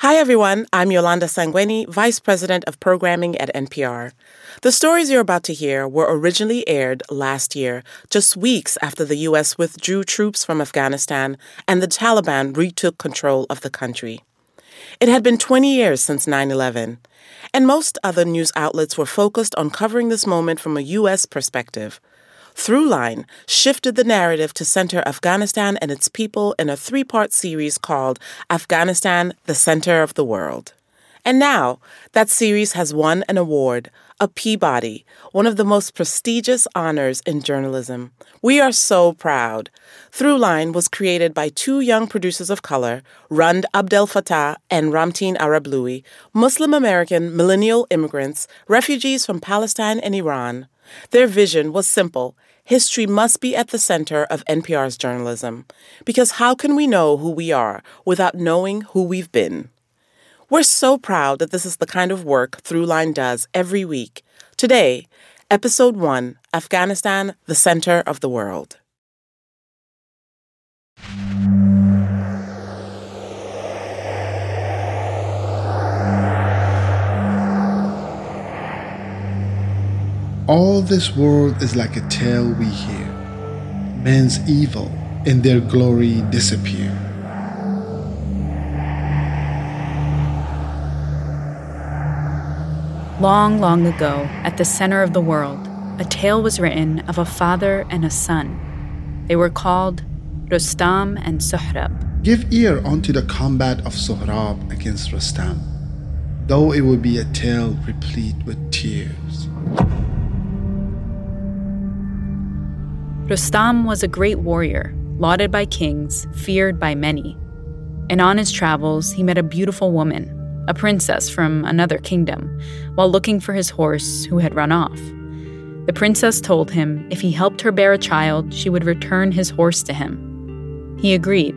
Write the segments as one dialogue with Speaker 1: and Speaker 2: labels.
Speaker 1: Hi, everyone. I'm Yolanda Sangweni, Vice President of Programming at NPR. The stories you're about to hear were originally aired last year, just weeks after the U.S. withdrew troops from Afghanistan and the Taliban retook control of the country. It had been 20 years since 9 11, and most other news outlets were focused on covering this moment from a U.S. perspective. Throughline shifted the narrative to center Afghanistan and its people in a three part series called Afghanistan, the Center of the World. And now, that series has won an award, a Peabody, one of the most prestigious honors in journalism. We are so proud. Throughline was created by two young producers of color, Rund Abdelfatah and Ramtin Arablouei, Muslim American millennial immigrants, refugees from Palestine and Iran. Their vision was simple history must be at the center of NPR's journalism. Because how can we know who we are without knowing who we've been? We're so proud that this is the kind of work Throughline does every week. Today, Episode 1 Afghanistan, the Center of the World.
Speaker 2: All this world is like a tale we hear. Men's evil and their glory disappear.
Speaker 3: Long, long ago, at the center of the world, a tale was written of a father and a son. They were called Rustam and Sohrab.
Speaker 2: Give ear unto the combat of Sohrab against Rustam, though it would be a tale replete with tears.
Speaker 3: Rustam was a great warrior, lauded by kings, feared by many. And on his travels, he met a beautiful woman, a princess from another kingdom, while looking for his horse who had run off. The princess told him if he helped her bear a child, she would return his horse to him. He agreed,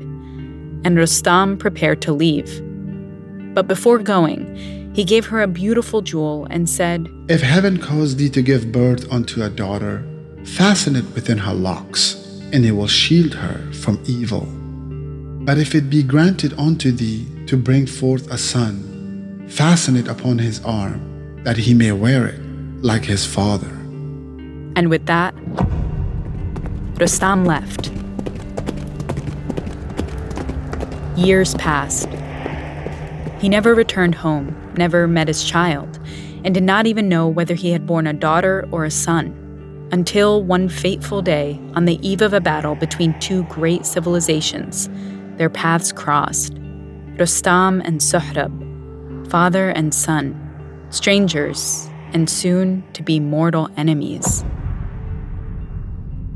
Speaker 3: and Rustam prepared to leave. But before going, he gave her a beautiful jewel and said,
Speaker 2: If heaven caused thee to give birth unto a daughter, Fasten it within her locks, and it will shield her from evil. But if it be granted unto thee to bring forth a son, fasten it upon his arm, that he may wear it like his father.
Speaker 3: And with that, Rustam left. Years passed. He never returned home, never met his child, and did not even know whether he had born a daughter or a son until one fateful day, on the eve of a battle between two great civilizations, their paths crossed. Rustam and Sohrab, father and son, strangers, and soon to be mortal enemies.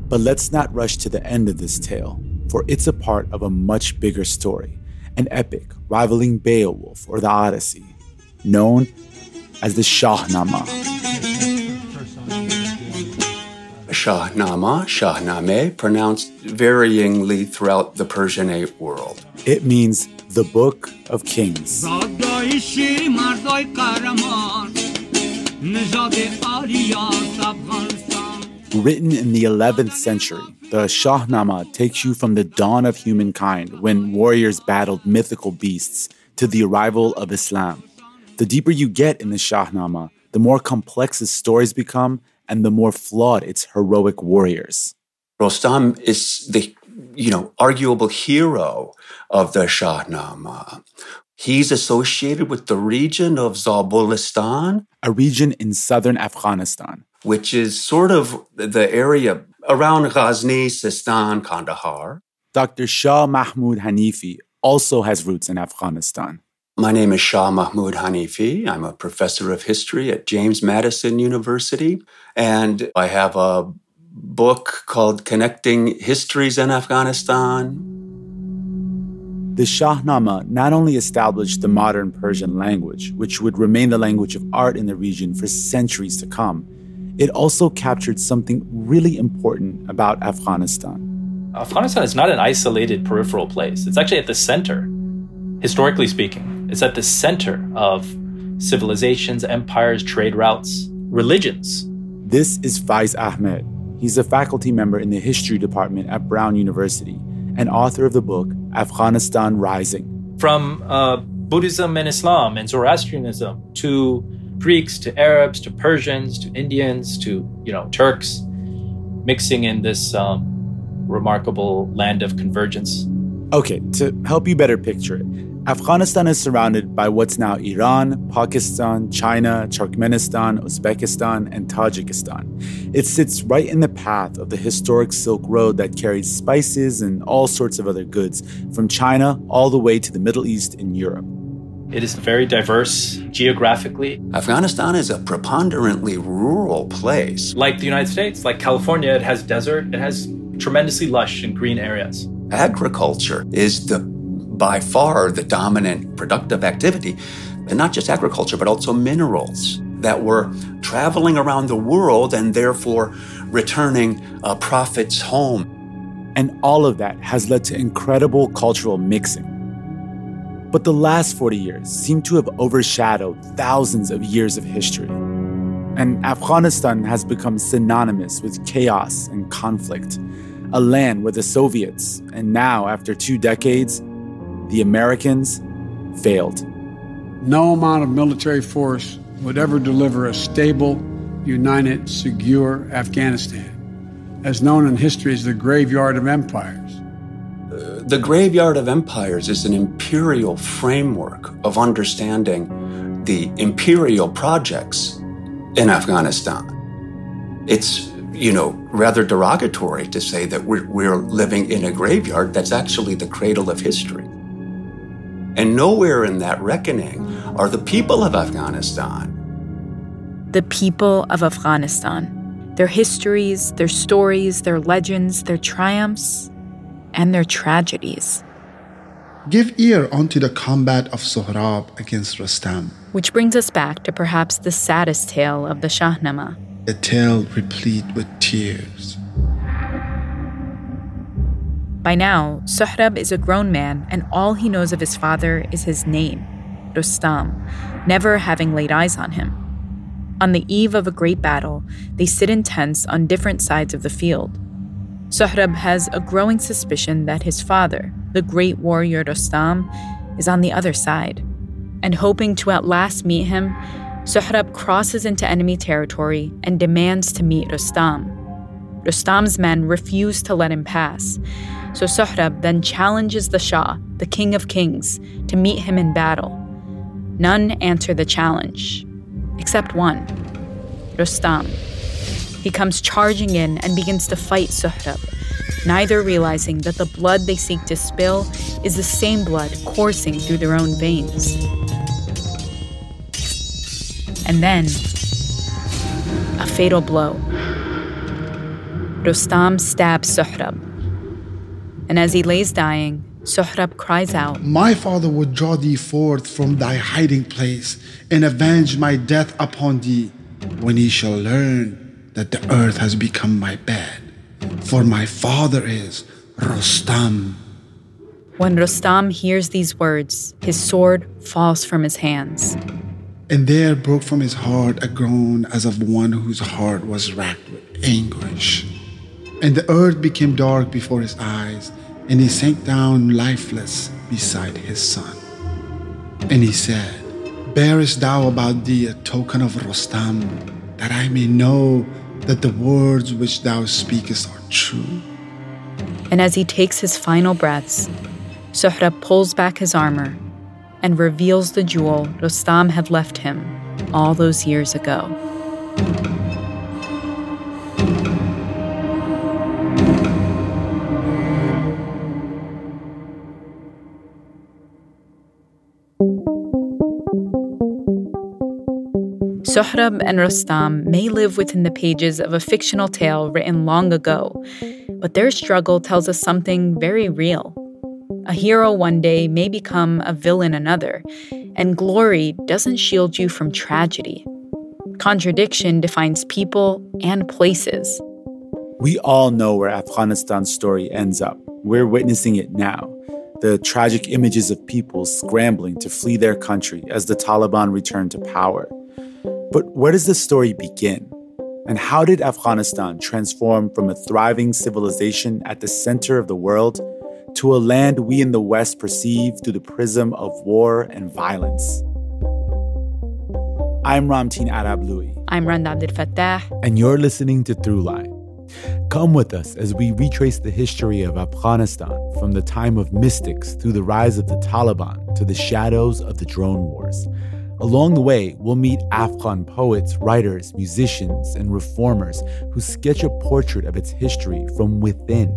Speaker 4: But let's not rush to the end of this tale, for it's a part of a much bigger story, an epic rivaling Beowulf or the Odyssey, known as the Shahnameh.
Speaker 5: Shahnama, Shahnameh, pronounced varyingly throughout the Persianate world.
Speaker 4: It means the Book of Kings. Written in the 11th century, the Shahnameh takes you from the dawn of humankind when warriors battled mythical beasts to the arrival of Islam. The deeper you get in the Shahnameh, the more complex its stories become and the more flawed its heroic warriors.
Speaker 5: Rostam is the, you know, arguable hero of the Shahnameh. He's associated with the region of Zabulistan,
Speaker 4: a region in southern Afghanistan,
Speaker 5: which is sort of the area around Ghazni, Sistan, Kandahar.
Speaker 4: Dr. Shah Mahmoud Hanifi also has roots in Afghanistan.
Speaker 5: My name is Shah Mahmoud Hanifi. I'm a professor of history at James Madison University, and I have a book called Connecting Histories in Afghanistan.
Speaker 4: The Shahnameh not only established the modern Persian language, which would remain the language of art in the region for centuries to come, it also captured something really important about Afghanistan
Speaker 6: Afghanistan is not an isolated peripheral place. It's actually at the center, historically speaking. It's at the center of civilizations, empires, trade routes, religions.
Speaker 4: This is Faiz Ahmed. He's a faculty member in the history department at Brown University and author of the book Afghanistan Rising.
Speaker 6: From uh, Buddhism and Islam and Zoroastrianism to Greeks to Arabs to Persians to Indians to you know Turks, mixing in this um, remarkable land of convergence.
Speaker 4: Okay, to help you better picture it, Afghanistan is surrounded by what's now Iran, Pakistan, China, Turkmenistan, Uzbekistan, and Tajikistan. It sits right in the path of the historic Silk Road that carries spices and all sorts of other goods from China all the way to the Middle East and Europe.
Speaker 6: It is very diverse geographically.
Speaker 5: Afghanistan is a preponderantly rural place.
Speaker 6: Like the United States, like California, it has desert, it has tremendously lush and green areas.
Speaker 5: Agriculture is the by far the dominant productive activity, and not just agriculture, but also minerals that were traveling around the world and therefore returning uh, profits home.
Speaker 4: And all of that has led to incredible cultural mixing. But the last 40 years seem to have overshadowed thousands of years of history. And Afghanistan has become synonymous with chaos and conflict, a land where the Soviets, and now after two decades, the Americans failed.
Speaker 7: No amount of military force would ever deliver a stable, united, secure Afghanistan, as known in history as the graveyard of empires.
Speaker 5: the graveyard of empires is an imperial framework of understanding the imperial projects in Afghanistan. It's you know, rather derogatory to say that we're, we're living in a graveyard that's actually the cradle of history. And nowhere in that reckoning are the people of Afghanistan.
Speaker 3: The people of Afghanistan. Their histories, their stories, their legends, their triumphs, and their tragedies.
Speaker 2: Give ear unto the combat of Sohrab against Rustam.
Speaker 3: Which brings us back to perhaps the saddest tale of the Shahnama.
Speaker 2: A tale replete with tears.
Speaker 3: By now, Sohrab is a grown man, and all he knows of his father is his name, Rustam, never having laid eyes on him. On the eve of a great battle, they sit in tents on different sides of the field. Sohrab has a growing suspicion that his father, the great warrior Rustam, is on the other side. And hoping to at last meet him, Sohrab crosses into enemy territory and demands to meet Rustam. Rustam's men refuse to let him pass, so Sohrab then challenges the Shah, the King of Kings, to meet him in battle. None answer the challenge, except one Rustam. He comes charging in and begins to fight Sohrab, neither realizing that the blood they seek to spill is the same blood coursing through their own veins. And then, a fatal blow. Rustam stabs Sohrab, and as he lays dying, Sohrab cries out,
Speaker 2: My father would draw thee forth from thy hiding place and avenge my death upon thee when he shall learn that the earth has become my bed. For my father is Rustam.
Speaker 3: When Rustam hears these words, his sword falls from his hands.
Speaker 2: And there broke from his heart a groan as of one whose heart was racked with anguish. And the earth became dark before his eyes, and he sank down lifeless beside his son. And he said, Bearest thou about thee a token of Rustam, that I may know that the words which thou speakest are true?
Speaker 3: And as he takes his final breaths, Sohrab pulls back his armor and reveals the jewel Rustam had left him all those years ago. Sohrab and Rustam may live within the pages of a fictional tale written long ago, but their struggle tells us something very real. A hero one day may become a villain another, and glory doesn't shield you from tragedy. Contradiction defines people and places.
Speaker 4: We all know where Afghanistan's story ends up. We're witnessing it now. The tragic images of people scrambling to flee their country as the Taliban return to power. But where does the story begin? And how did Afghanistan transform from a thriving civilization at the center of the world to a land we in the West perceive through the prism of war and violence? I'm Ramtin Arablouei.
Speaker 3: I'm Rund Abdelfatah.
Speaker 4: And you're listening to Throughline. Come with us as we retrace the history of Afghanistan from the time of mystics through the rise of the Taliban to the shadows of the drone wars. Along the way, we'll meet Afghan poets, writers, musicians, and reformers who sketch a portrait of its history from within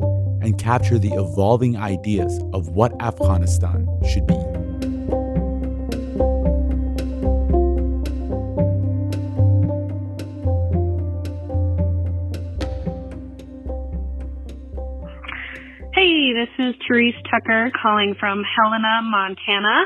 Speaker 4: and capture the evolving ideas of what Afghanistan should be.
Speaker 8: Hey, this is Therese Tucker calling from Helena, Montana.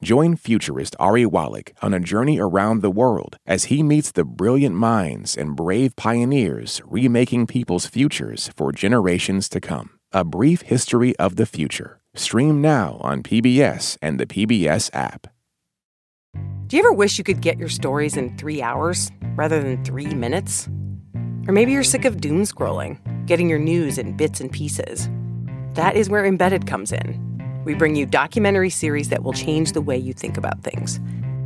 Speaker 9: Join futurist Ari Wallach on a journey around the world as he meets the brilliant minds and brave pioneers remaking people's futures for generations to come. A Brief History of the Future. Stream now on PBS and the PBS app.
Speaker 10: Do you ever wish you could get your stories in three hours rather than three minutes? Or maybe you're sick of doom scrolling, getting your news in bits and pieces. That is where Embedded comes in. We bring you documentary series that will change the way you think about things.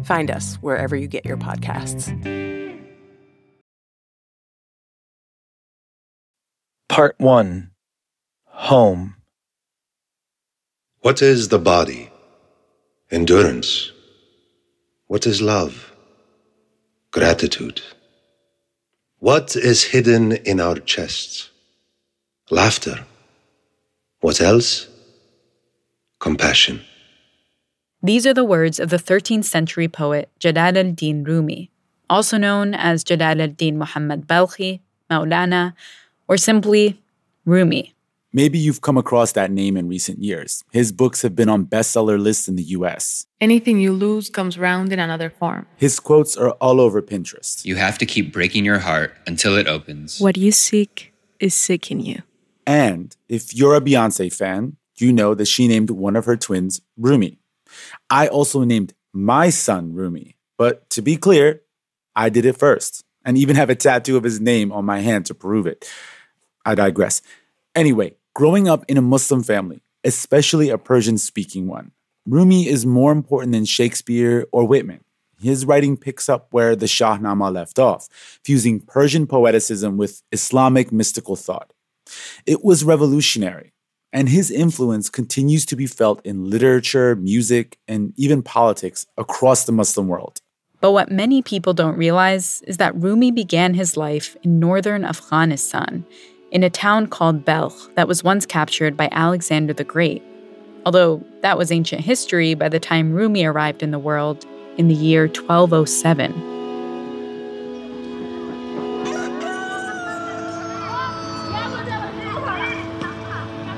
Speaker 10: Find us wherever you get your podcasts.
Speaker 11: Part 1 Home.
Speaker 12: What is the body? Endurance. What is love? Gratitude. What is hidden in our chests? Laughter. What else? Compassion.
Speaker 3: These are the words of the 13th century poet Jalal al-Din Rumi, also known as Jalal al-Din Muhammad Balkhi, Maulana, or simply Rumi.
Speaker 4: Maybe you've come across that name in recent years. His books have been on bestseller lists in the US.
Speaker 13: Anything you lose comes round in another form.
Speaker 4: His quotes are all over Pinterest.
Speaker 14: You have to keep breaking your heart until it opens.
Speaker 13: What you seek is seeking you.
Speaker 4: And if you're a Beyonce fan, you know that she named one of her twins Rumi. I also named my son Rumi. But to be clear, I did it first and even have a tattoo of his name on my hand to prove it. I digress. Anyway, growing up in a Muslim family, especially a Persian speaking one, Rumi is more important than Shakespeare or Whitman. His writing picks up where the Shahnama left off, fusing Persian poeticism with Islamic mystical thought. It was revolutionary, and his influence continues to be felt in literature, music, and even politics across the Muslim world.
Speaker 3: But what many people don't realize is that Rumi began his life in northern Afghanistan, in a town called Balkh that was once captured by Alexander the Great. Although that was ancient history by the time Rumi arrived in the world in the year 1207.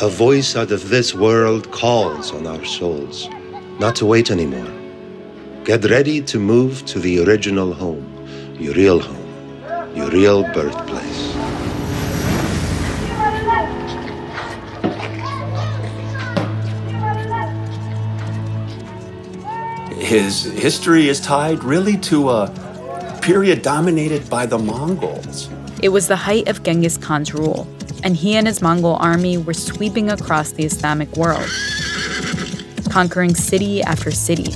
Speaker 12: A voice out of this world calls on our souls not to wait anymore. Get ready to move to the original home, your real home, your real birthplace.
Speaker 5: His history is tied really to a period dominated by the Mongols.
Speaker 3: It was the height of Genghis Khan's rule, and he and his Mongol army were sweeping across the Islamic world, conquering city after city.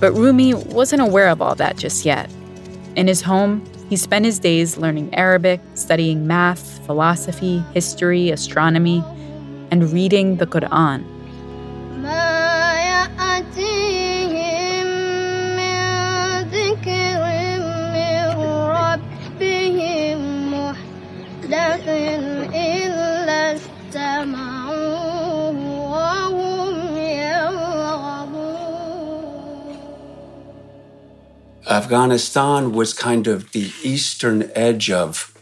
Speaker 3: But Rumi wasn't aware of all that just yet. In his home, he spent his days learning Arabic, studying math, philosophy, history, astronomy, and reading the Quran.
Speaker 5: Afghanistan was kind of the eastern edge of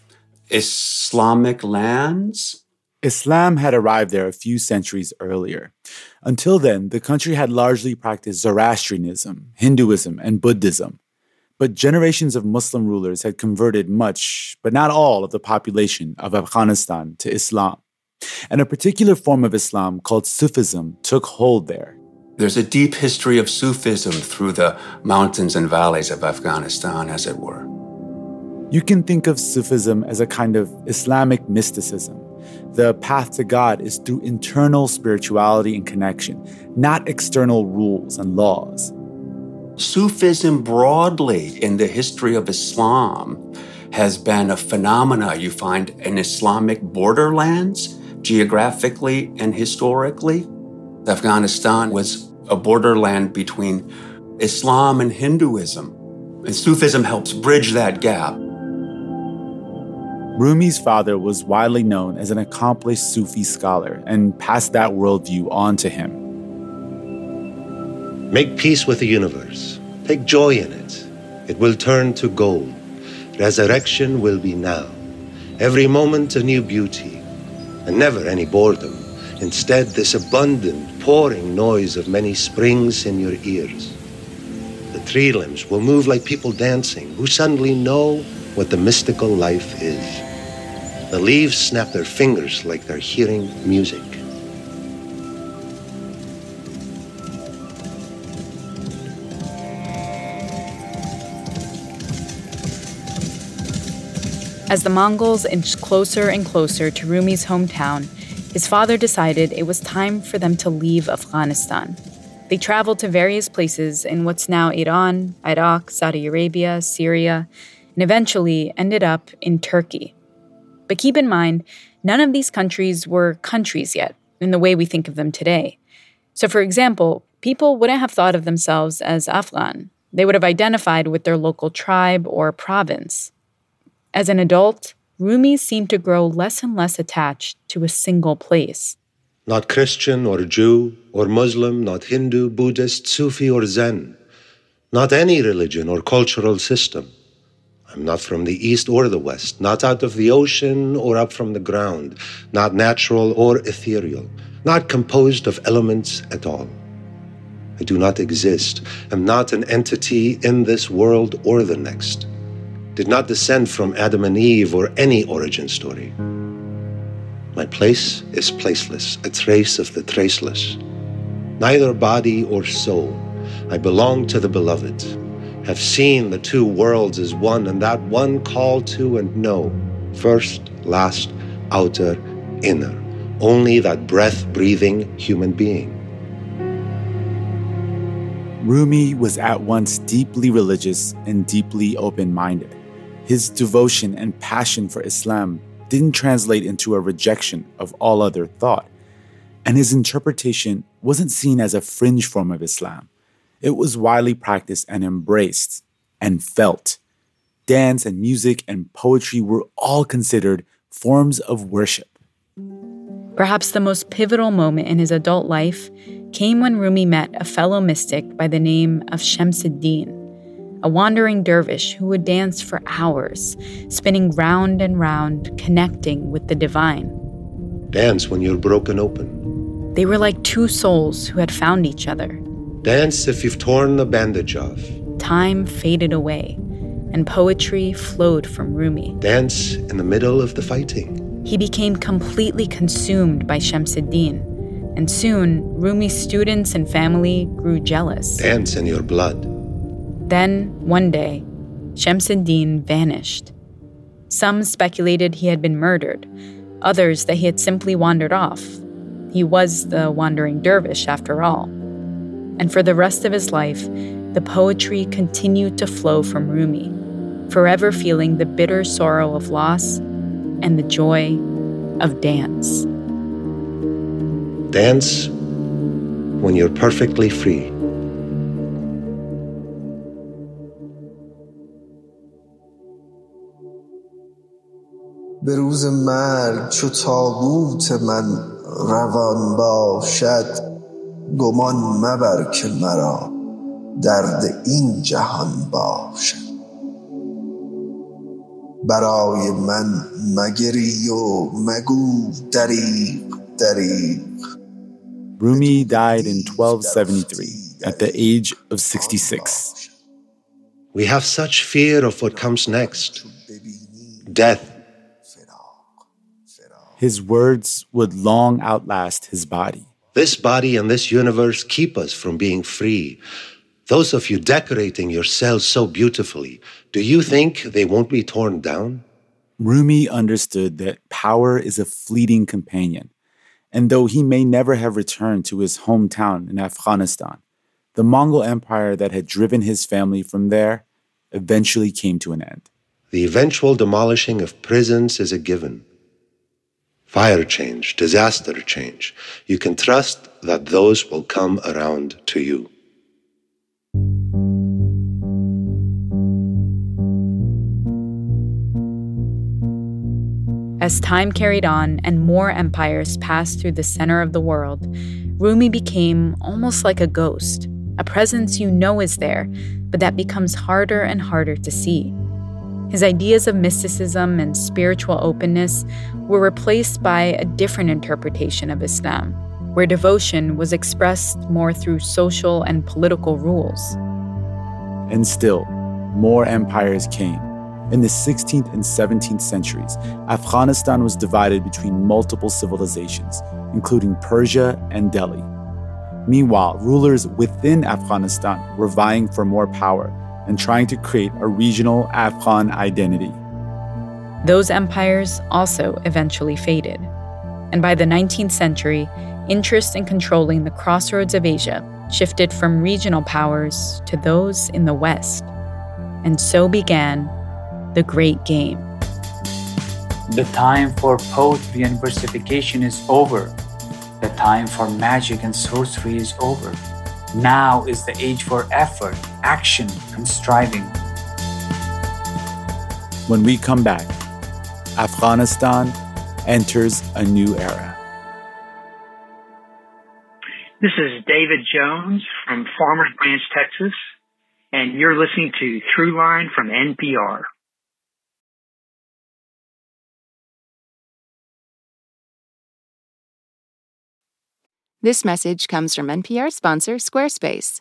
Speaker 5: Islamic lands.
Speaker 4: Islam had arrived there a few centuries earlier. Until then, the country had largely practiced Zoroastrianism, Hinduism, and Buddhism. But generations of Muslim rulers had converted much, but not all, of the population of Afghanistan to Islam. And a particular form of Islam called Sufism took hold there.
Speaker 5: There's a deep history of Sufism through the mountains and valleys of Afghanistan, as it were.
Speaker 4: You can think of Sufism as a kind of Islamic mysticism. The path to God is through internal spirituality and connection, not external rules and laws.
Speaker 5: Sufism broadly in the history of Islam has been a phenomena you find in Islamic borderlands, geographically and historically. Afghanistan was a borderland between Islam and Hinduism, and Sufism helps bridge that gap.
Speaker 4: Rumi's father was widely known as an accomplished Sufi scholar and passed that worldview on to him.
Speaker 12: Make peace with the universe. Take joy in it. It will turn to gold. Resurrection will be now. Every moment a new beauty, and never any boredom. Instead, this abundant, pouring noise of many springs in your ears. The tree limbs will move like people dancing who suddenly know what the mystical life is. The leaves snap their fingers like they're hearing music.
Speaker 3: As the Mongols inched closer and closer to Rumi's hometown, his father decided it was time for them to leave Afghanistan. They traveled to various places in what's now Iran, Iraq, Saudi Arabia, Syria, and eventually ended up in Turkey. But keep in mind, none of these countries were countries yet in the way we think of them today. So, for example, people wouldn't have thought of themselves as Afghan. They would have identified with their local tribe or province. As an adult, Rumi seemed to grow less and less attached to a single place.
Speaker 12: Not Christian or Jew or Muslim, not Hindu, Buddhist, Sufi, or Zen. Not any religion or cultural system. I'm not from the east or the west, not out of the ocean or up from the ground, not natural or ethereal, not composed of elements at all. I do not exist, am not an entity in this world or the next, did not descend from Adam and Eve or any origin story. My place is placeless, a trace of the traceless. Neither body or soul. I belong to the beloved, have seen the two worlds as one, and that one call to and know first, last, outer, inner. Only that breath breathing human being.
Speaker 4: Rumi was at once deeply religious and deeply open minded. His devotion and passion for Islam didn't translate into a rejection of all other thought, and his interpretation wasn't seen as a fringe form of Islam. It was widely practiced and embraced and felt. Dance and music and poetry were all considered forms of worship.
Speaker 3: Perhaps the most pivotal moment in his adult life came when Rumi met a fellow mystic by the name of Shamsuddin, a wandering dervish who would dance for hours, spinning round and round, connecting with the divine.
Speaker 12: Dance when you're broken open.
Speaker 3: They were like two souls who had found each other.
Speaker 12: Dance if you've torn the bandage off.
Speaker 3: Time faded away, and poetry flowed from Rumi.
Speaker 12: Dance in the middle of the fighting.
Speaker 3: He became completely consumed by Shamsuddin, and soon Rumi's students and family grew jealous.
Speaker 12: Dance in your blood.
Speaker 3: Then, one day, Shamsuddin vanished. Some speculated he had been murdered, others that he had simply wandered off. He was the wandering dervish, after all and for the rest of his life, the poetry continued to flow from Rumi, forever feeling the bitter sorrow of loss and the joy of dance.
Speaker 12: Dance when you're perfectly free.
Speaker 15: به روز مرگ چو تابوت من روان باشد گمان مبر که مرا درد این جهان باشد برای من مگری و مگو دریق دریق
Speaker 4: Rumi died in 1273 at the age of 66.
Speaker 12: We have such fear of what comes next death.
Speaker 4: His words would long outlast his body.
Speaker 12: This body and this universe keep us from being free. Those of you decorating your cells so beautifully, do you think they won't be torn down?
Speaker 4: Rumi understood that power is a fleeting companion and though he may never have returned to his hometown in Afghanistan, the Mongol Empire that had driven his family from there eventually came to an end.
Speaker 12: The eventual demolishing of prisons is a given. Fire change, disaster change. You can trust that those will come around to you.
Speaker 3: As time carried on and more empires passed through the center of the world, Rumi became almost like a ghost, a presence you know is there, but that becomes harder and harder to see. His ideas of mysticism and spiritual openness were replaced by a different interpretation of Islam, where devotion was expressed more through social and political rules.
Speaker 4: And still, more empires came in the 16th and 17th centuries, Afghanistan was divided between multiple civilizations, including Persia and Delhi. Meanwhile, rulers within Afghanistan were vying for more power and trying to create a regional Afghan identity.
Speaker 3: Those empires also eventually faded. And by the 19th century, interest in controlling the crossroads of Asia shifted from regional powers to those in the West. And so began the Great Game.
Speaker 16: The time for poetry and versification is over. The time for magic and sorcery is over. Now is the age for effort, action, and striving.
Speaker 4: When we come back, Afghanistan enters a new era.
Speaker 17: This is David Jones from Farmers Branch, Texas, and you're listening to Throughline from NPR.
Speaker 18: This message comes from NPR sponsor Squarespace.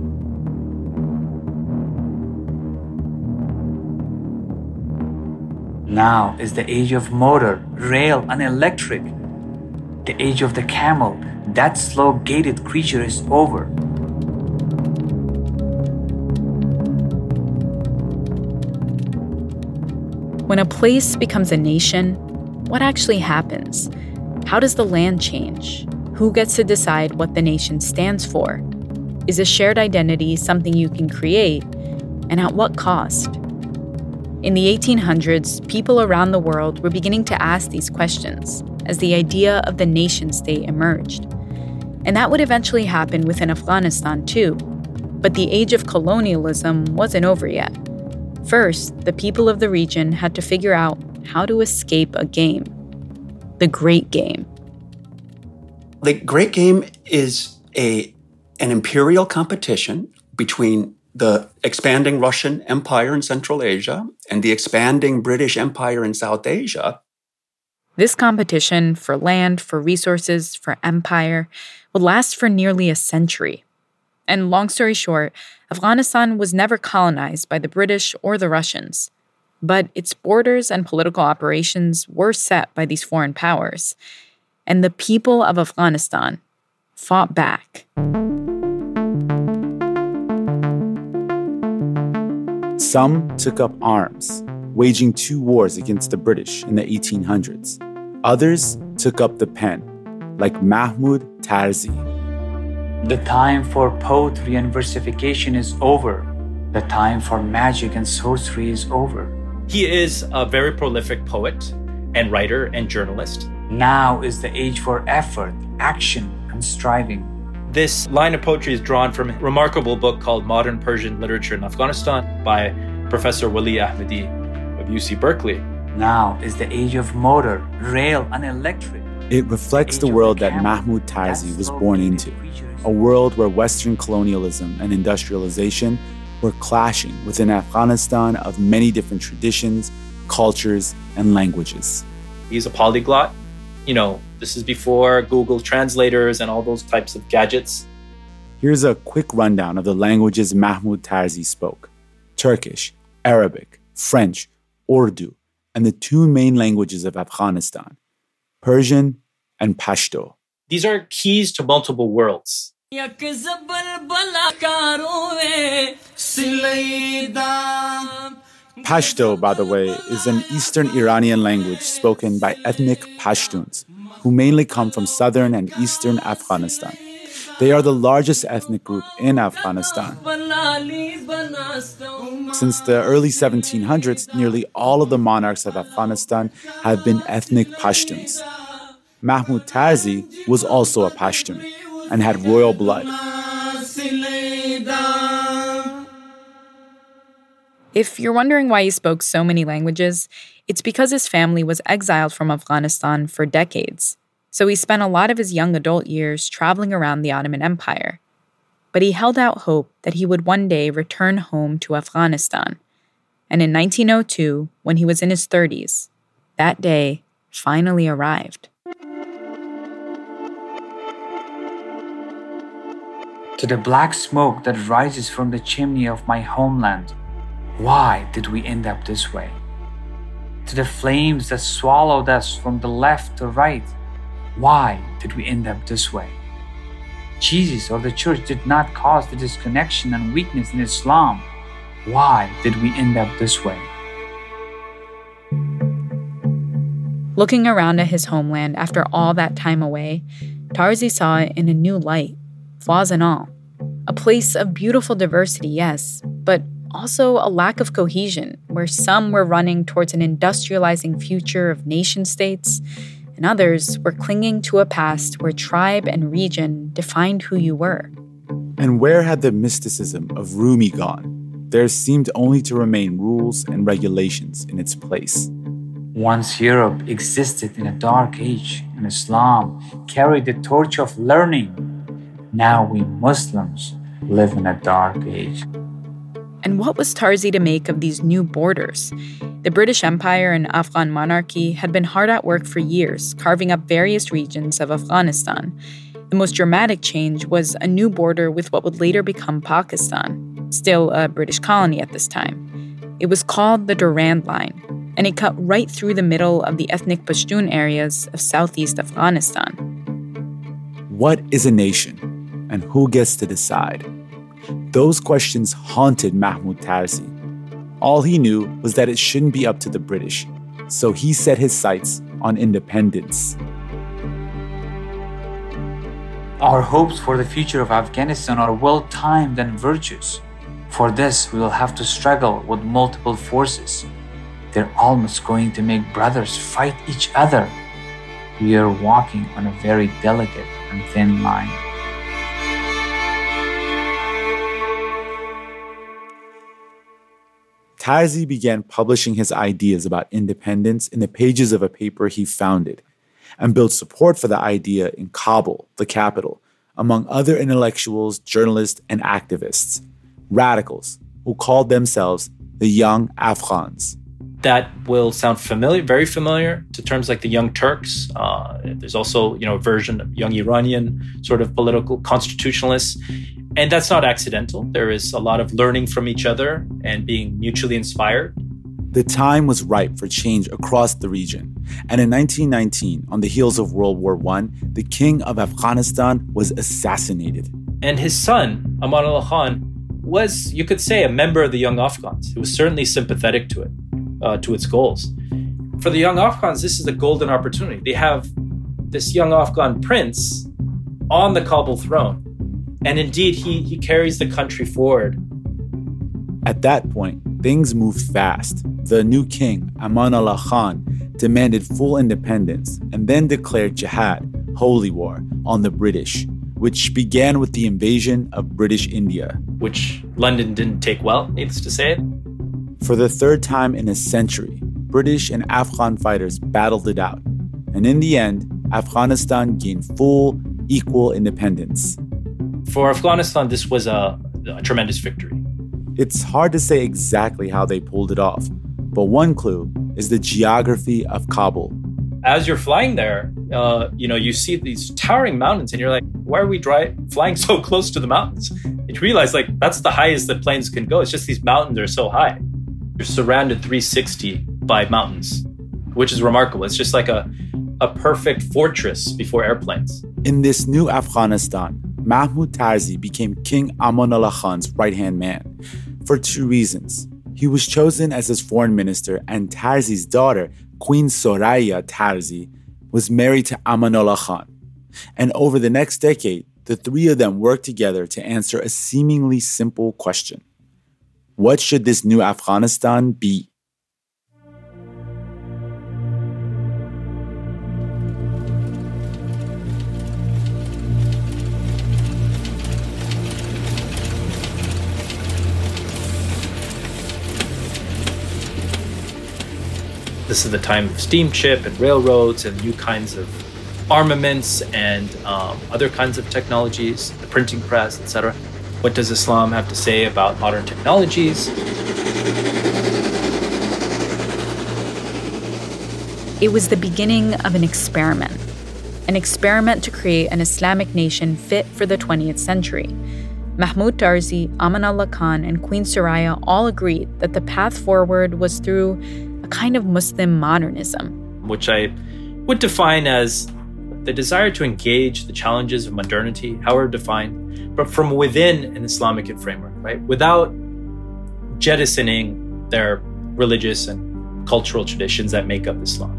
Speaker 16: Now is the age of motor, rail, and electric. The age of the camel, that slow gated creature is over.
Speaker 3: When a place becomes a nation, what actually happens? How does the land change? Who gets to decide what the nation stands for? Is a shared identity something you can create? And at what cost? In the 1800s, people around the world were beginning to ask these questions as the idea of the nation state emerged. And that would eventually happen within Afghanistan too. But the age of colonialism wasn't over yet. First, the people of the region had to figure out how to escape a game the Great Game.
Speaker 5: The Great Game is a, an imperial competition between the expanding Russian Empire in Central Asia and the expanding British Empire in South Asia.
Speaker 3: This competition for land, for resources, for empire would last for nearly a century. And long story short, Afghanistan was never colonized by the British or the Russians. But its borders and political operations were set by these foreign powers. And the people of Afghanistan fought back.
Speaker 4: Some took up arms, waging two wars against the British in the 1800s. Others took up the pen, like Mahmoud Tarzi.
Speaker 16: The time for poetry and versification is over. The time for magic and sorcery is over.
Speaker 6: He is a very prolific poet and writer and journalist.
Speaker 16: Now is the age for effort, action, and striving.
Speaker 6: This line of poetry is drawn from a remarkable book called Modern Persian Literature in Afghanistan by Professor Wali Ahmadi of UC Berkeley.
Speaker 16: Now is the age of motor, rail, and electric.
Speaker 4: It reflects the world that Mahmoud Tarzi was born into a world where Western colonialism and industrialization were clashing within Afghanistan of many different traditions, cultures, and languages.
Speaker 6: He's a polyglot. You know, this is before Google translators and all those types of gadgets.
Speaker 4: Here's a quick rundown of the languages Mahmoud Tarzi spoke Turkish, Arabic, French, Urdu, and the two main languages of Afghanistan Persian and Pashto.
Speaker 6: These are keys to multiple worlds.
Speaker 4: Pashto, by the way, is an Eastern Iranian language spoken by ethnic Pashtuns, who mainly come from southern and eastern Afghanistan. They are the largest ethnic group in Afghanistan. Since the early 1700s, nearly all of the monarchs of Afghanistan have been ethnic Pashtuns. Mahmoud Tarzi was also a Pashtun and had royal blood.
Speaker 3: If you're wondering why he spoke so many languages, it's because his family was exiled from Afghanistan for decades. So he spent a lot of his young adult years traveling around the Ottoman Empire. But he held out hope that he would one day return home to Afghanistan. And in 1902, when he was in his 30s, that day finally arrived.
Speaker 16: To the black smoke that rises from the chimney of my homeland, why did we end up this way? To the flames that swallowed us from the left to right, why did we end up this way? Jesus or the church did not cause the disconnection and weakness in Islam. Why did we end up this way?
Speaker 3: Looking around at his homeland after all that time away, Tarzi saw it in a new light, flaws and all. A place of beautiful diversity, yes, but also a lack of cohesion, where some were running towards an industrializing future of nation states, and others were clinging to a past where tribe and region defined who you were.
Speaker 4: And where had the mysticism of Rumi gone? There seemed only to remain rules and regulations in its place.
Speaker 16: Once Europe existed in a dark age, and Islam carried the torch of learning. Now we Muslims live in a dark age.
Speaker 3: And what was Tarzi to make of these new borders? The British Empire and Afghan monarchy had been hard at work for years, carving up various regions of Afghanistan. The most dramatic change was a new border with what would later become Pakistan, still a British colony at this time. It was called the Durand Line, and it cut right through the middle of the ethnic Pashtun areas of southeast Afghanistan.
Speaker 4: What is a nation, and who gets to decide? Those questions haunted Mahmoud Tarzi. All he knew was that it shouldn't be up to the British, so he set his sights on independence.
Speaker 16: Our hopes for the future of Afghanistan are well timed and virtuous. For this, we will have to struggle with multiple forces. They're almost going to make brothers fight each other. We are walking on a very delicate and thin line.
Speaker 4: Tarzi began publishing his ideas about independence in the pages of a paper he founded and built support for the idea in Kabul, the capital, among other intellectuals, journalists, and activists, radicals who called themselves the Young Afghans.
Speaker 6: That will sound familiar, very familiar to terms like the Young Turks. Uh, there's also, you know, a version of Young Iranian sort of political constitutionalists. And that's not accidental. There is a lot of learning from each other and being mutually inspired.
Speaker 4: The time was ripe for change across the region. And in 1919, on the heels of World War I, the king of Afghanistan was assassinated.
Speaker 6: And his son, Aman Allah Khan, was, you could say, a member of the Young Afghans. He was certainly sympathetic to it, uh, to its goals. For the Young Afghans, this is a golden opportunity. They have this young Afghan prince on the Kabul throne. And indeed, he, he carries the country forward.
Speaker 4: At that point, things moved fast. The new king, Amanullah Khan, demanded full independence and then declared jihad, holy war, on the British, which began with the invasion of British India.
Speaker 6: Which London didn't take well, needless to say.
Speaker 4: For the third time in a century, British and Afghan fighters battled it out. And in the end, Afghanistan gained full, equal independence.
Speaker 6: For Afghanistan, this was a, a tremendous victory.
Speaker 4: It's hard to say exactly how they pulled it off, but one clue is the geography of Kabul.
Speaker 6: As you're flying there, uh, you know, you see these towering mountains, and you're like, why are we dry- flying so close to the mountains? And you realize, like, that's the highest that planes can go. It's just these mountains are so high. You're surrounded 360 by mountains, which is remarkable. It's just like a, a perfect fortress before airplanes.
Speaker 4: In this new Afghanistan, Mahmoud Tarzi became King Amanullah Khan's right hand man for two reasons. He was chosen as his foreign minister, and Tarzi's daughter, Queen Soraya Tarzi, was married to Amanullah Khan. And over the next decade, the three of them worked together to answer a seemingly simple question What should this new Afghanistan be?
Speaker 6: This is the time of steamship and railroads and new kinds of armaments and um, other kinds of technologies, the printing press, etc. What does Islam have to say about modern technologies?
Speaker 3: It was the beginning of an experiment, an experiment to create an Islamic nation fit for the 20th century. Mahmoud Tarzi, Amanullah Khan, and Queen Soraya all agreed that the path forward was through kind of Muslim modernism.
Speaker 6: Which I would define as the desire to engage the challenges of modernity, however defined, but from within an Islamic framework, right? Without jettisoning their religious and cultural traditions that make up Islam.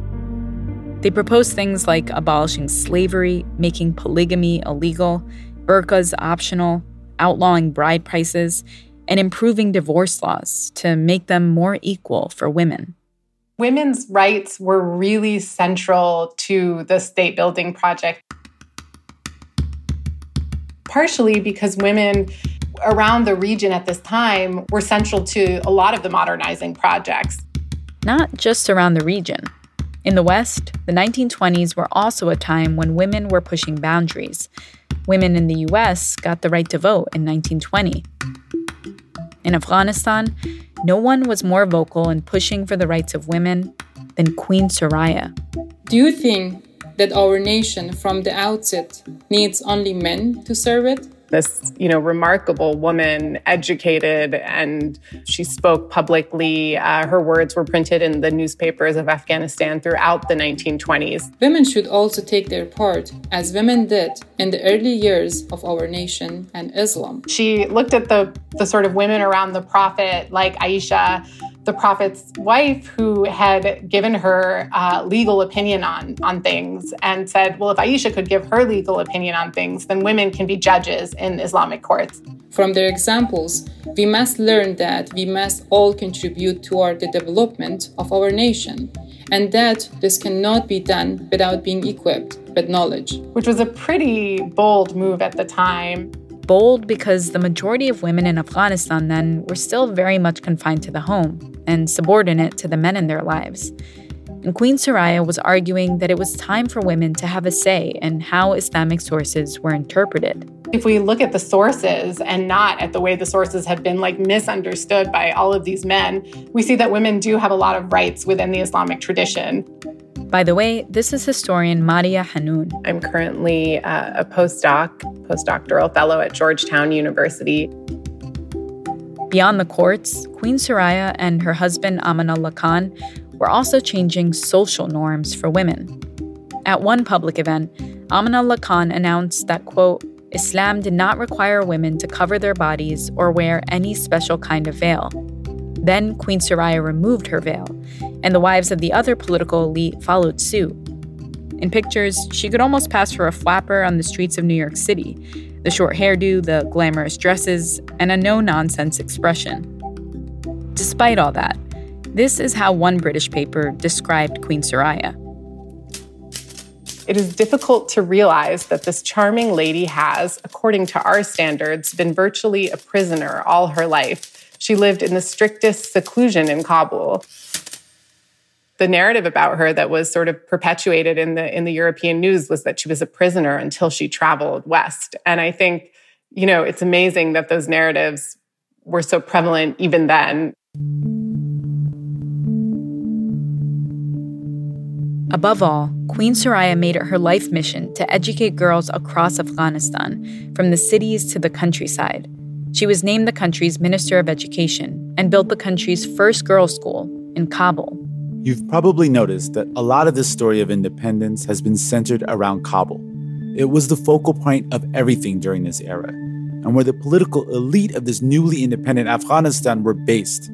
Speaker 3: They propose things like abolishing slavery, making polygamy illegal, burqas optional, outlawing bride prices, and improving divorce laws to make them more equal for women
Speaker 19: women's rights were really central to the state building project. Partially because women around the region at this time were central to a lot of the modernizing projects.
Speaker 3: Not just around the region. In the West, the 1920s were also a time when women were pushing boundaries. Women in the US got the right to vote in 1920. In Afghanistan, no one was more vocal in pushing for the rights of women than Queen Soraya.
Speaker 20: Do you think that our nation from the outset needs only men to serve it?
Speaker 19: This, you know, remarkable woman, educated, and she spoke publicly. Uh, her words were printed in the newspapers of Afghanistan throughout the 1920s.
Speaker 20: Women should also take their part, as women did in the early years of our nation and Islam.
Speaker 19: She looked at the, the sort of women around the Prophet, like Aisha, the prophet's wife who had given her uh, legal opinion on, on things and said, well, if Aisha could give her legal opinion on things, then women can be judges in Islamic courts.
Speaker 20: From their examples, we must learn that we must all contribute toward the development of our nation, and that this cannot be done without being equipped with knowledge.
Speaker 19: Which was a pretty bold move at the time
Speaker 3: bold because the majority of women in Afghanistan then were still very much confined to the home and subordinate to the men in their lives. And Queen Soraya was arguing that it was time for women to have a say in how Islamic sources were interpreted.
Speaker 19: If we look at the sources and not at the way the sources have been like misunderstood by all of these men, we see that women do have a lot of rights within the Islamic tradition.
Speaker 3: By the way, this is historian Marya Hannun.
Speaker 19: I'm currently uh, a postdoc, postdoctoral fellow at Georgetown University.
Speaker 3: Beyond the courts, Queen Soraya and her husband Amanullah Khan were also changing social norms for women. At one public event, Amanullah Khan announced that, quote, Islam did not require women to cover their bodies or wear any special kind of veil. Then Queen Soraya removed her veil, and the wives of the other political elite followed suit. In pictures, she could almost pass for a flapper on the streets of New York City the short hairdo, the glamorous dresses, and a no nonsense expression. Despite all that, this is how one British paper described Queen Soraya.
Speaker 19: It is difficult to realize that this charming lady has, according to our standards, been virtually a prisoner all her life. She lived in the strictest seclusion in Kabul. The narrative about her that was sort of perpetuated in the in the European news was that she was a prisoner until she traveled west. And I think, you know, it's amazing that those narratives were so prevalent even then.
Speaker 3: Above all, Queen Soraya made it her life mission to educate girls across Afghanistan, from the cities to the countryside. She was named the country's Minister of Education and built the country's first girls' school in Kabul.
Speaker 4: You've probably noticed that a lot of this story of independence has been centered around Kabul. It was the focal point of everything during this era, and where the political elite of this newly independent Afghanistan were based.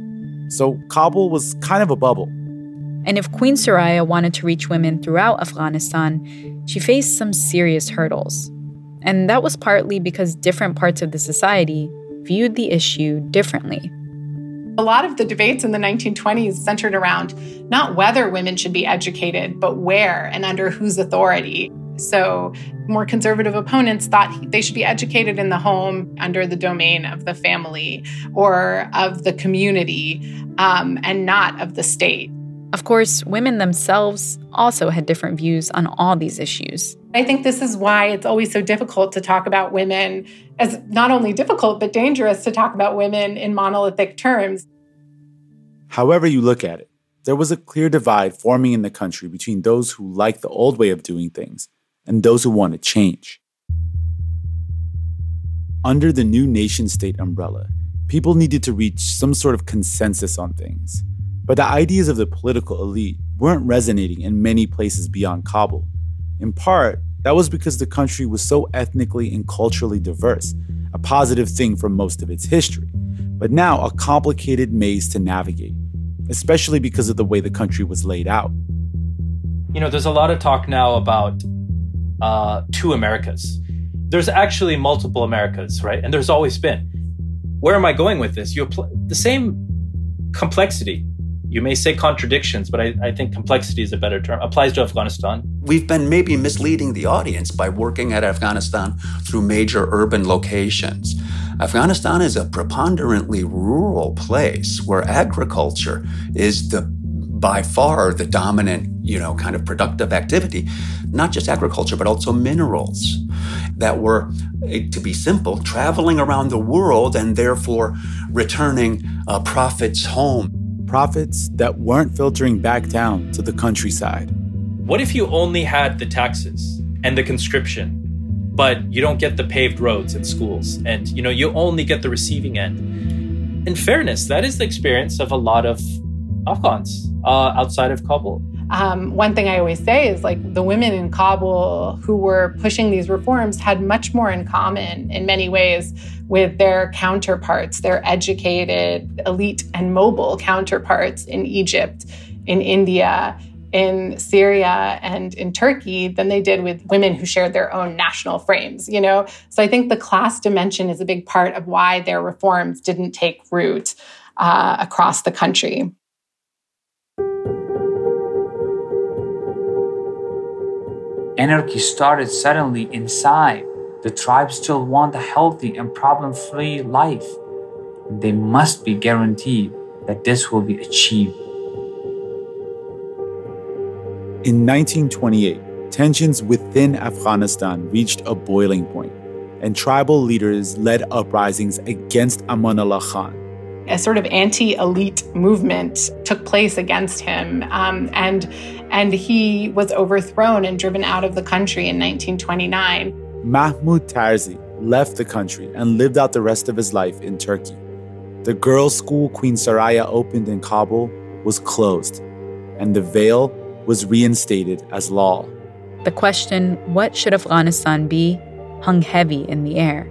Speaker 4: So Kabul was kind of a bubble.
Speaker 3: And if Queen Soraya wanted to reach women throughout Afghanistan, she faced some serious hurdles. And that was partly because different parts of the society viewed the issue differently.
Speaker 19: A lot of the debates in the 1920s centered around not whether women should be educated, but where and under whose authority. So, more conservative opponents thought they should be educated in the home under the domain of the family or of the community um, and not of the state.
Speaker 3: Of course, women themselves also had different views on all these issues.
Speaker 19: I think this is why it's always so difficult to talk about women as not only difficult, but dangerous to talk about women in monolithic terms.
Speaker 4: However, you look at it, there was a clear divide forming in the country between those who liked the old way of doing things and those who wanted change. Under the new nation state umbrella, people needed to reach some sort of consensus on things. But the ideas of the political elite weren't resonating in many places beyond Kabul. In part, that was because the country was so ethnically and culturally diverse, a positive thing for most of its history, but now a complicated maze to navigate, especially because of the way the country was laid out.
Speaker 6: You know, there's a lot of talk now about uh, two Americas. There's actually multiple Americas, right? And there's always been. Where am I going with this? You apply the same complexity you may say contradictions, but I, I, think complexity is a better term, applies to Afghanistan.
Speaker 5: We've been maybe misleading the audience by working at Afghanistan through major urban locations. Afghanistan is a preponderantly rural place where agriculture is the by far the dominant, you know, kind of productive activity, not just agriculture, but also minerals that were, eh, to be simple, traveling around the world and therefore returning uh, profits home
Speaker 4: profits that weren't filtering back down to the countryside.
Speaker 6: What if you only had the taxes and the conscription, but you don't get the paved roads and schools, and you know you only get the receiving end? In fairness, that is the experience of a lot of Afghans uh, outside of Kabul.
Speaker 19: Um, one thing I always say is like the women in Kabul who were pushing these reforms had much more in common in many ways with their counterparts, their educated, elite, and mobile counterparts in Egypt, in India, in Syria and in Turkey than they did with women who shared their own national frames, you know? So I think the class dimension is a big part of why their reforms didn't take root uh, across the country.
Speaker 16: Anarchy started suddenly inside. The tribes still want a healthy and problem free life. They must be guaranteed that this will be achieved.
Speaker 4: In 1928, tensions within Afghanistan reached a boiling point, and tribal leaders led uprisings against Amanullah Khan.
Speaker 19: A sort of anti-elite movement took place against him, um, and and he was overthrown and driven out of the country in 1929.
Speaker 4: Mahmoud Tarzi left the country and lived out the rest of his life in Turkey. The girls' school Queen Soraya opened in Kabul was closed, and the veil was reinstated as law.
Speaker 3: The question, what should Afghanistan be, hung heavy in the air.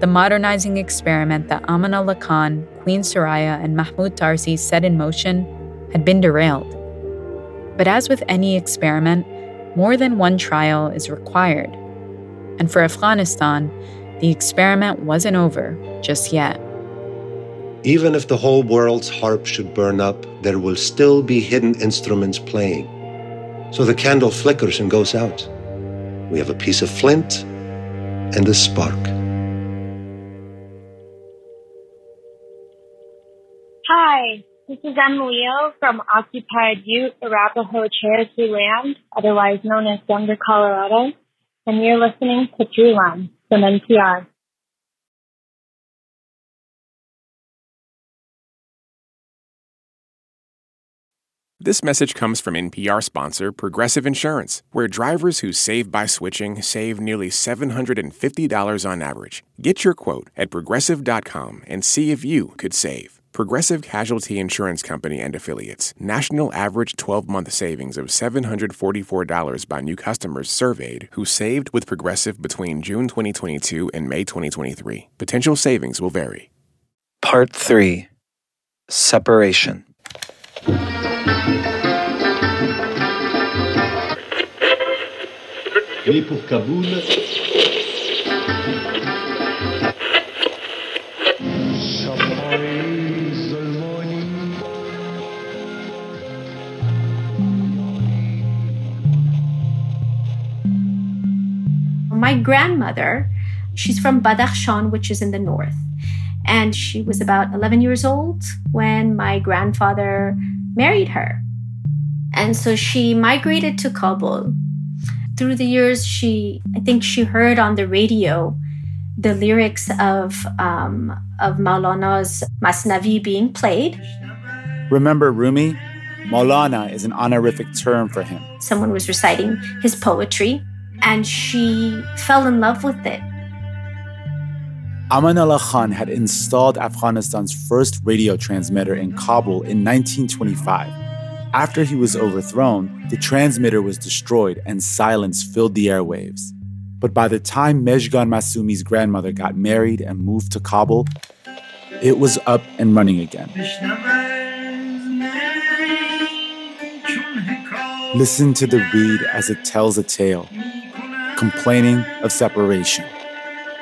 Speaker 3: The modernizing experiment that Amanullah Khan, Queen Soraya, and Mahmoud Tarzi set in motion had been derailed. But as with any experiment, more than one trial is required. And for Afghanistan, the experiment wasn't over just yet.
Speaker 12: Even if the whole world's harp should burn up, there will still be hidden instruments playing. So the candle flickers and goes out. We have a piece of flint and a spark.
Speaker 21: Hi, this is Emilio from occupied Ute Arapaho Cherokee Land, otherwise known as Denver, Colorado, and you're listening to Throughline from NPR.
Speaker 9: This message comes from NPR sponsor Progressive Insurance, where drivers who save by switching save nearly $750 on average. Get your quote at progressive.com and see if you could save. Progressive Casualty Insurance Company and Affiliates. National average 12 month savings of $744 by new customers surveyed who saved with Progressive between June 2022 and May 2023. Potential savings will vary.
Speaker 11: Part 3 Separation.
Speaker 22: Et pour Kaboul,
Speaker 23: My grandmother, she's from Badakhshan, which is in the north. And she was about 11 years old when my grandfather married her. And so she migrated to Kabul. Through the years, she, I think she heard on the radio the lyrics of, um, of Maulana's Masnavi being played.
Speaker 4: Remember Rumi? Maulana is an honorific term for him.
Speaker 23: Someone was reciting his poetry, and she fell in love with it.
Speaker 4: Amanullah Khan had installed Afghanistan's first radio transmitter in Kabul in 1925. After he was overthrown, the transmitter was destroyed and silence filled the airwaves. But by the time Mejgan Masumi's grandmother got married and moved to Kabul, it was up and running again. Listen to the reed as it tells a tale, complaining of separation.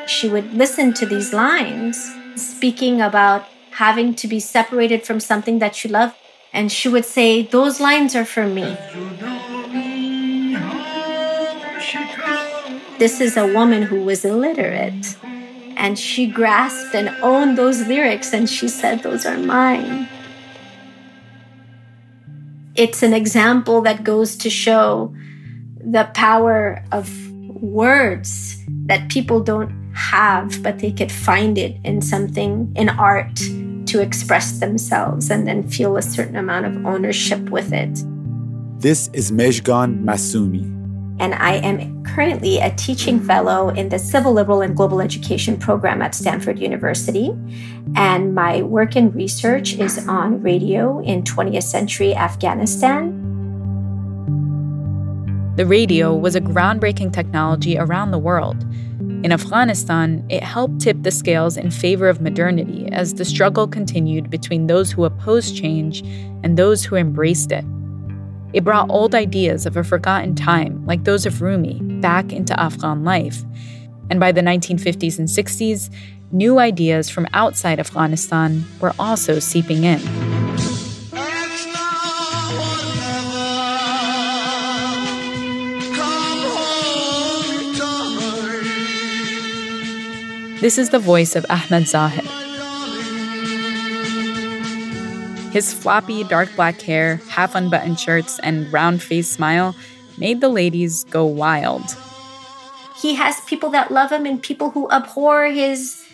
Speaker 23: She would listen to these lines speaking about having to be separated from something that she loved. And she would say, Those lines are for me. This is a woman who was illiterate. And she grasped and owned those lyrics and she said, Those are mine. It's an example that goes to show the power of words that people don't have, but they could find it in something, in art, to express themselves and then feel a certain amount of ownership with it.
Speaker 4: This is Mejgan Masumi.
Speaker 23: And I am currently a teaching fellow in the Civic Liberal and Global Education program at Stanford University. And my work and research is on radio in 20th century Afghanistan.
Speaker 3: The radio was a groundbreaking technology around the world. In Afghanistan, it helped tip the scales in favor of modernity as the struggle continued between those who opposed change and those who embraced it. It brought old ideas of a forgotten time, like those of Rumi, back into Afghan life. And by the 1950s and 60s, new ideas from outside Afghanistan were also seeping in. This is the voice of Ahmed Zahir. His floppy, dark black hair, half unbuttoned shirts, and round faced smile made the ladies go wild.
Speaker 23: He has people that love him and people who abhor his,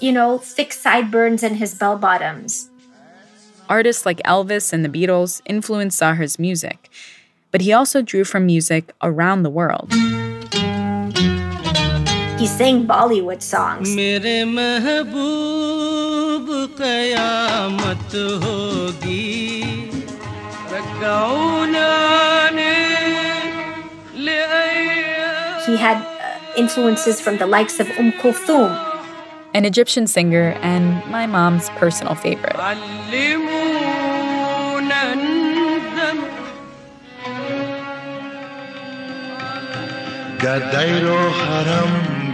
Speaker 23: you know, thick sideburns and his bell bottoms.
Speaker 3: Artists like Elvis and the Beatles influenced Zahir's music, but he also drew from music around the world.
Speaker 23: He sang Bollywood songs.
Speaker 24: कयामत होगी रगाऊना ने ले
Speaker 23: He had uh, influences from the likes of Umm Kulthum,
Speaker 3: an Egyptian singer and my mom's personal favorite.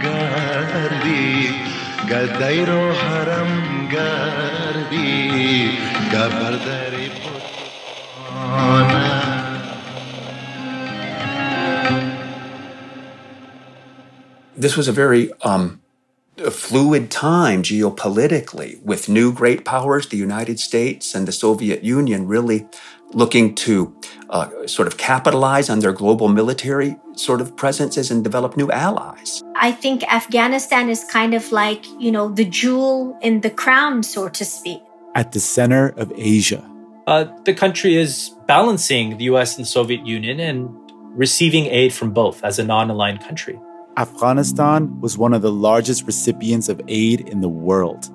Speaker 24: علمونا ندم
Speaker 22: گدایرو حرم گردی گدایرو حرم گردی گبردری
Speaker 5: This was a very um, fluid time geopolitically with new great powers, the United States and the Soviet Union, really looking to uh, sort of capitalize on their global military sort of presences and develop new allies.
Speaker 23: I think Afghanistan is kind of like, you know, the jewel in the crown, so to speak.
Speaker 4: At the center of Asia,
Speaker 6: Uh, the country is balancing the US and Soviet Union and receiving aid from both as a non aligned country.
Speaker 4: Afghanistan was one of the largest recipients of aid in the world.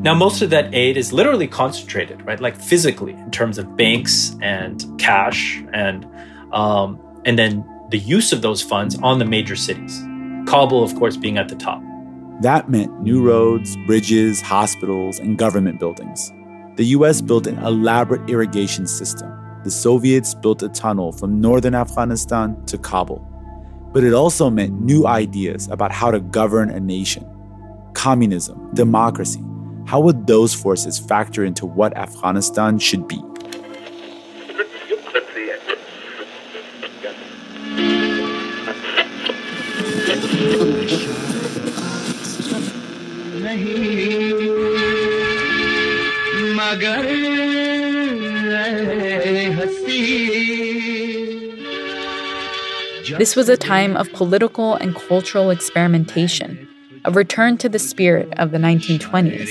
Speaker 6: Now, most of that aid is literally concentrated, right? Like physically, in terms of banks and cash, and um, and then the use of those funds on the major cities. Kabul, of course, being at the top.
Speaker 4: That meant new roads, bridges, hospitals, and government buildings. The US built an elaborate irrigation system. The Soviets built a tunnel from northern Afghanistan to Kabul. But it also meant new ideas about how to govern a nation communism, democracy. How would those forces factor into what Afghanistan should be?
Speaker 3: This was a time of political and cultural experimentation a return to the spirit of the 1920s.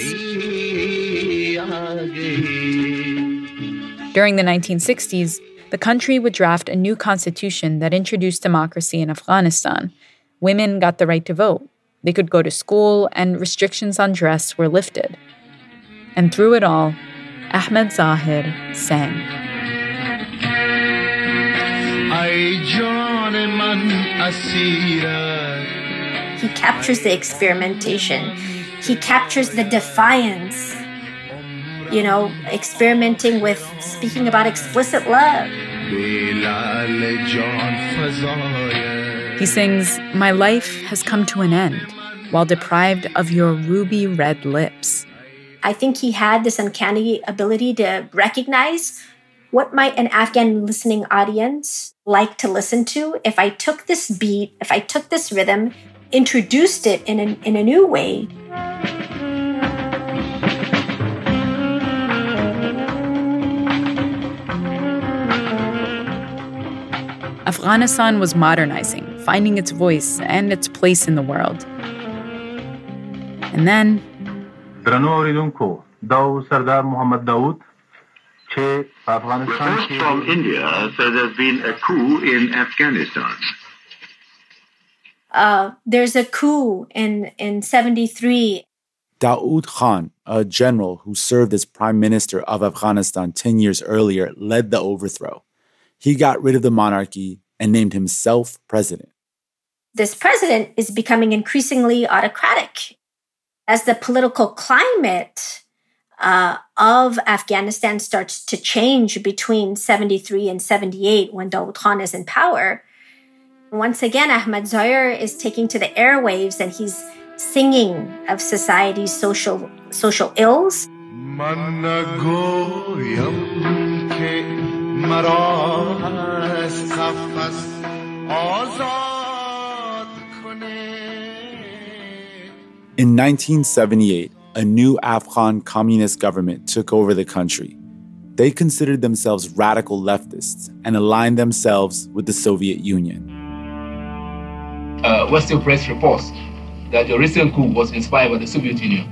Speaker 3: During the 1960s, the country would draft a new constitution that introduced democracy in Afghanistan. Women got the right to vote, they could go to school, and restrictions on dress were lifted. And through it all, Ahmed Zahir sang.
Speaker 24: I
Speaker 23: he captures the experimentation. He captures the defiance. You know, experimenting with speaking about explicit love.
Speaker 3: He sings, My life has come to an end while deprived of your ruby red lips.
Speaker 23: I think he had this uncanny ability to recognize what might an Afghan listening audience like to listen to if I took this beat, if I took this rhythm, introduced it in a, in a new way.
Speaker 3: Afghanistan was modernizing, finding its voice and its place in the world. And then.
Speaker 25: From India, says there's been a coup in Afghanistan.
Speaker 23: Uh, there's a coup in, in 73.
Speaker 4: Daoud Khan, a general who served as prime minister of Afghanistan 10 years earlier, led the overthrow. He got rid of the monarchy and named himself president.
Speaker 23: This president is becoming increasingly autocratic. As the political climate uh, of Afghanistan starts to change between 73 and 78 when Daoud Khan is in power, once again, Ahmad Zahir is taking to the airwaves and he's singing of society's social social ills.
Speaker 4: In 1978, a new Afghan communist government took over the country. They considered themselves radical leftists and aligned themselves with the Soviet Union
Speaker 26: uh, Western press reports that your recent coup was inspired by the Soviet Union.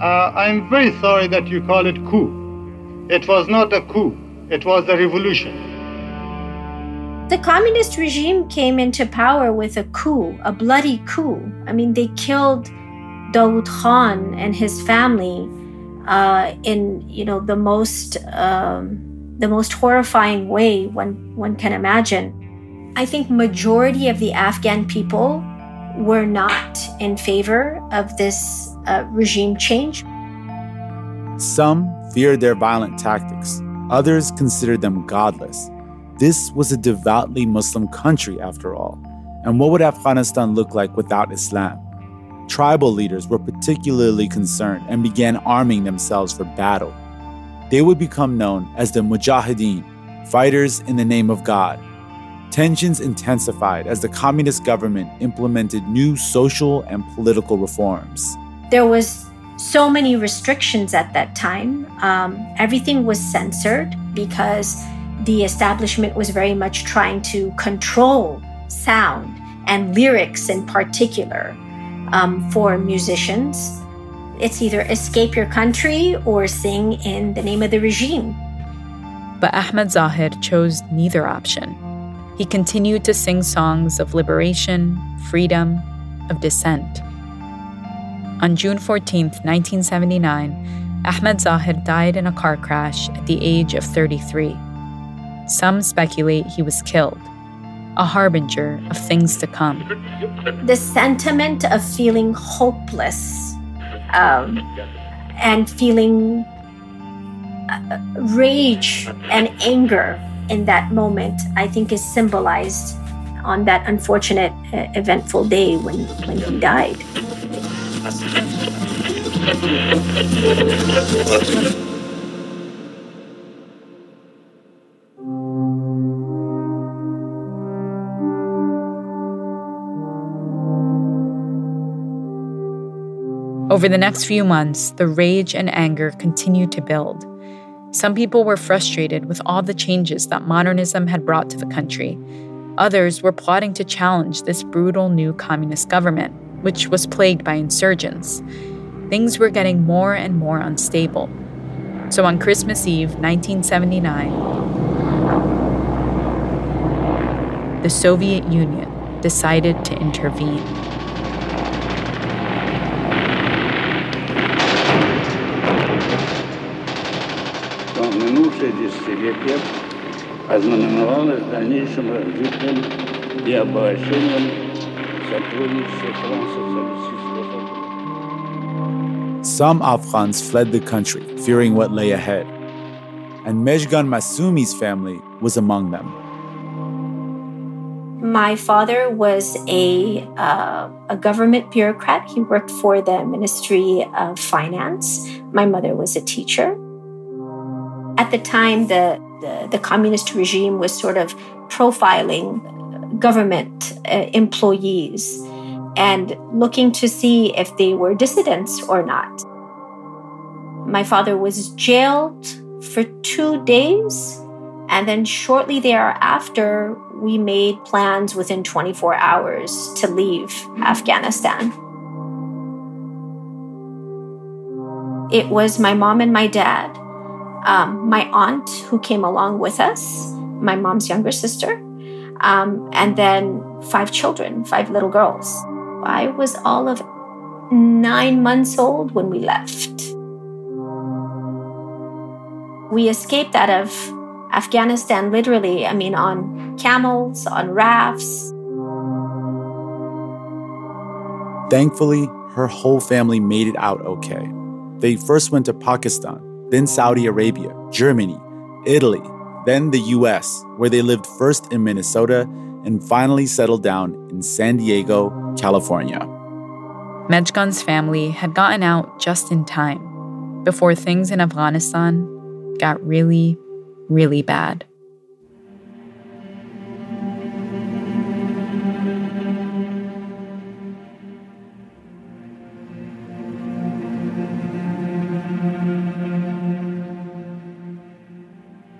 Speaker 27: Uh, I'm very sorry that you call it coup. It was not a coup, it was a revolution.
Speaker 23: The communist regime came into power with a coup, a bloody coup. I mean, they killed Dawood Khan and his family uh, in you know the most um, the most horrifying way one one can imagine. I think majority of the Afghan people were not in favor of this uh, regime change.
Speaker 4: Some feared their violent tactics. Others considered them godless. This was a devoutly Muslim country, after all. And what would Afghanistan look like without Islam? Tribal leaders were particularly concerned and began arming themselves for battle. They would become known as the Mujahideen, fighters in the name of God. Tensions intensified as the communist government implemented new social and political reforms.
Speaker 23: There was so many restrictions at that time. Um, everything was censored because the establishment was very much trying to control sound and lyrics in particular um, for musicians. It's either escape your country or sing in the name of the regime.
Speaker 3: But Ahmed Zahir chose neither option. He continued to sing songs of liberation, freedom, of dissent. On June 14, 1979, Ahmed Zahir died in a car crash at the age of 33. Some speculate he was killed, a harbinger of things to come.
Speaker 23: The sentiment of feeling hopeless um, and feeling uh, rage and anger in that moment, I think, is symbolized on that unfortunate, uh, eventful day when, he died.
Speaker 3: Over the next few months, the rage and anger continued to build. Some people were frustrated with all the changes that modernism had brought to the country. Others were plotting to challenge this brutal new communist government, which was plagued by insurgents. Things were getting more and more unstable. So on Christmas Eve, 1979, the Soviet Union decided to intervene.
Speaker 28: минувшее десятилетие ознаменовалось дальнейшим развитием и обогащением сотрудничества трансоциалистического
Speaker 4: Some Afghans fled the country, fearing what lay ahead. And Mejgan Masumi's family was among them.
Speaker 23: My father was a, uh, a government bureaucrat. He worked for the Ministry of Finance. My mother was a teacher. At the time, the, the, the communist regime was sort of profiling government uh, employees and looking to see if they were dissidents or not. My father was jailed for two days, and then shortly thereafter, we made plans within 24 hours to leave Afghanistan. It was my mom and my dad, um, my aunt who came along with us, my mom's younger sister, um, and then five children, five little girls. I was all of nine months old when we left. We escaped out of Afghanistan literally, I mean, on camels, on rafts.
Speaker 4: Thankfully, her whole family made it out okay. They first went to Pakistan, then Saudi Arabia, Germany, Italy, then the US, where they lived first in Minnesota and finally settled down in San Diego, California.
Speaker 3: Mejgan's family had gotten out just in time before things in Afghanistan got really, really bad.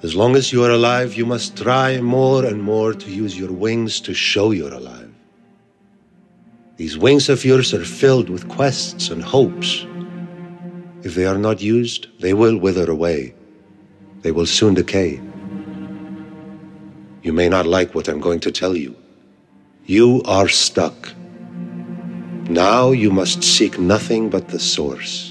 Speaker 12: As long as you are alive, you must try more and more to use your wings to show you're alive. These wings of yours are filled with quests and hopes. If they are not used, they will wither away. They will soon decay. You may not like what I'm going to tell you. You are stuck. Now you must seek nothing but the source.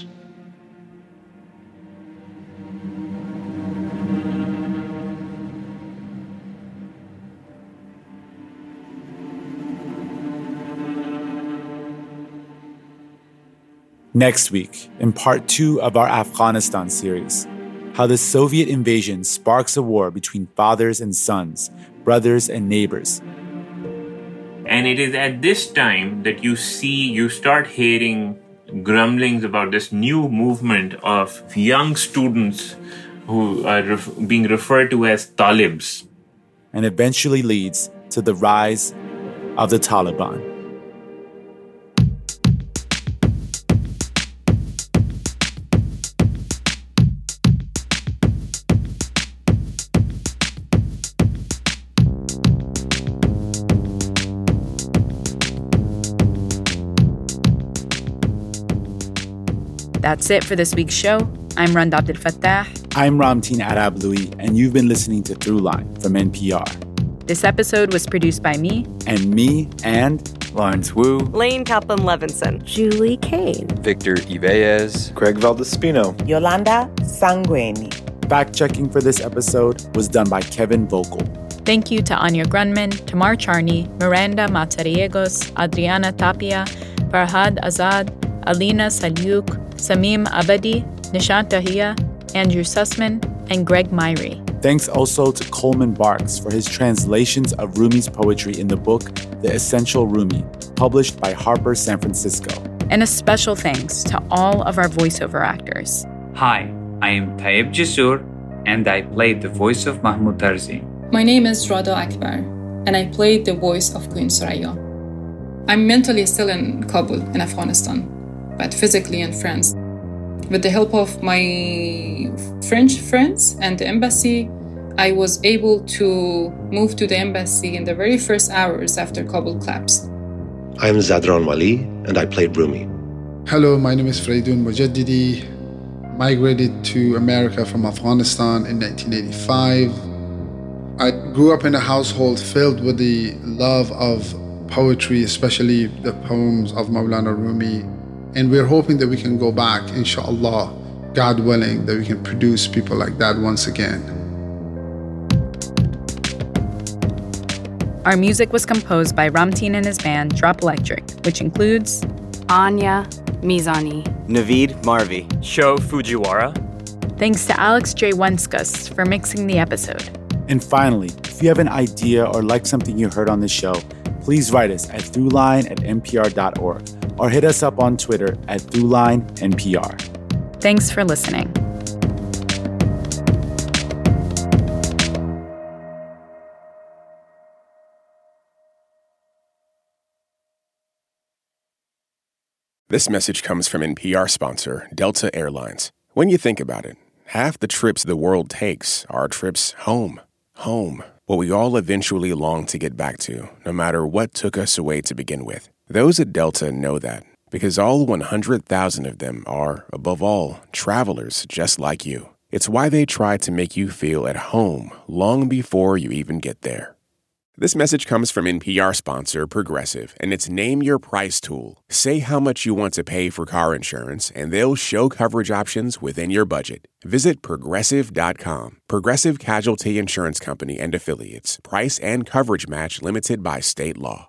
Speaker 4: Next week, in part two of our Afghanistan series, how the Soviet invasion sparks a war between fathers and sons, brothers and neighbors.
Speaker 29: And it is at this time that you see, you start hearing grumblings about this new movement of young students who are ref- being referred to as Talibs.
Speaker 4: And eventually leads to the rise of the Taliban.
Speaker 3: That's it for this week's show. I'm Rund Abdelfatah.
Speaker 4: I'm Ramtin Arablouei, and you've been listening to Throughline from NPR.
Speaker 3: This episode was produced by me.
Speaker 4: And me and
Speaker 30: Lawrence Wu,
Speaker 31: Lane Kaplan Levinson,
Speaker 32: Julie Kane,
Speaker 30: Victor Yvellez,
Speaker 33: Craig Valdespino,
Speaker 32: Yolanda Sangweni.
Speaker 4: Fact checking for this episode was done by Kevin Vogel.
Speaker 3: Thank you to Anya Grundmann, Tamar Charney, Miranda Mazariegos, Adriana Tapia, Farhad Azad, Alina Saliuk, Samim Abadi, Nishant Dahiya, Andrew Sussman, and Greg Myre.
Speaker 4: Thanks also to Coleman Barks for his translations of Rumi's poetry in the book The Essential Rumi, published by Harper San Francisco.
Speaker 3: And a special thanks to all of our voiceover actors.
Speaker 16: Hi, I am Taib Jisur, and I played the voice of Mahmoud Tarzi.
Speaker 20: My name is Rada Akbar, and I played the voice of Queen Soraya. I'm mentally still in Kabul, in Afghanistan, but physically in France. With the help of my French friends and the embassy, I was able to move to the embassy in the very first hours after Kabul collapsed.
Speaker 12: I'm Zadran Wali, and I played Rumi.
Speaker 34: Hello, my name is Freydun Mojaddidi. Migrated to America from Afghanistan in 1985. I grew up in a household filled with the love of poetry, especially the poems of Maulana Rumi. And we're hoping that we can go back, inshallah, God willing, that we can produce people like that once again.
Speaker 3: Our music was composed by Ramtin and his band Drop Electric, which includes
Speaker 31: Anya Mizani,
Speaker 30: Navid Marvi,
Speaker 35: Sho Fujiwara.
Speaker 3: Thanks to Alex J. Wenskus for mixing the episode.
Speaker 4: And finally, if you have an idea or like something you heard on this show, please write us at throughline at npr.org or hit us up on Twitter at throughlinenpr.
Speaker 3: Thanks for listening.
Speaker 9: This message comes from NPR sponsor Delta Airlines. When you think about it, half the trips the world takes are trips home. Home, what we all eventually long to get back to, no matter what took us away to begin with. Those at Delta know that because all 100,000 of them are, above all, travelers just like you. It's why they try to make you feel at home long before you even get there. This message comes from NPR sponsor Progressive and its Name Your Price tool. Say how much you want to pay for car insurance, and they'll show coverage options within your budget. Visit progressive.com. Progressive Casualty Insurance Company and Affiliates. Price and coverage match limited by state law.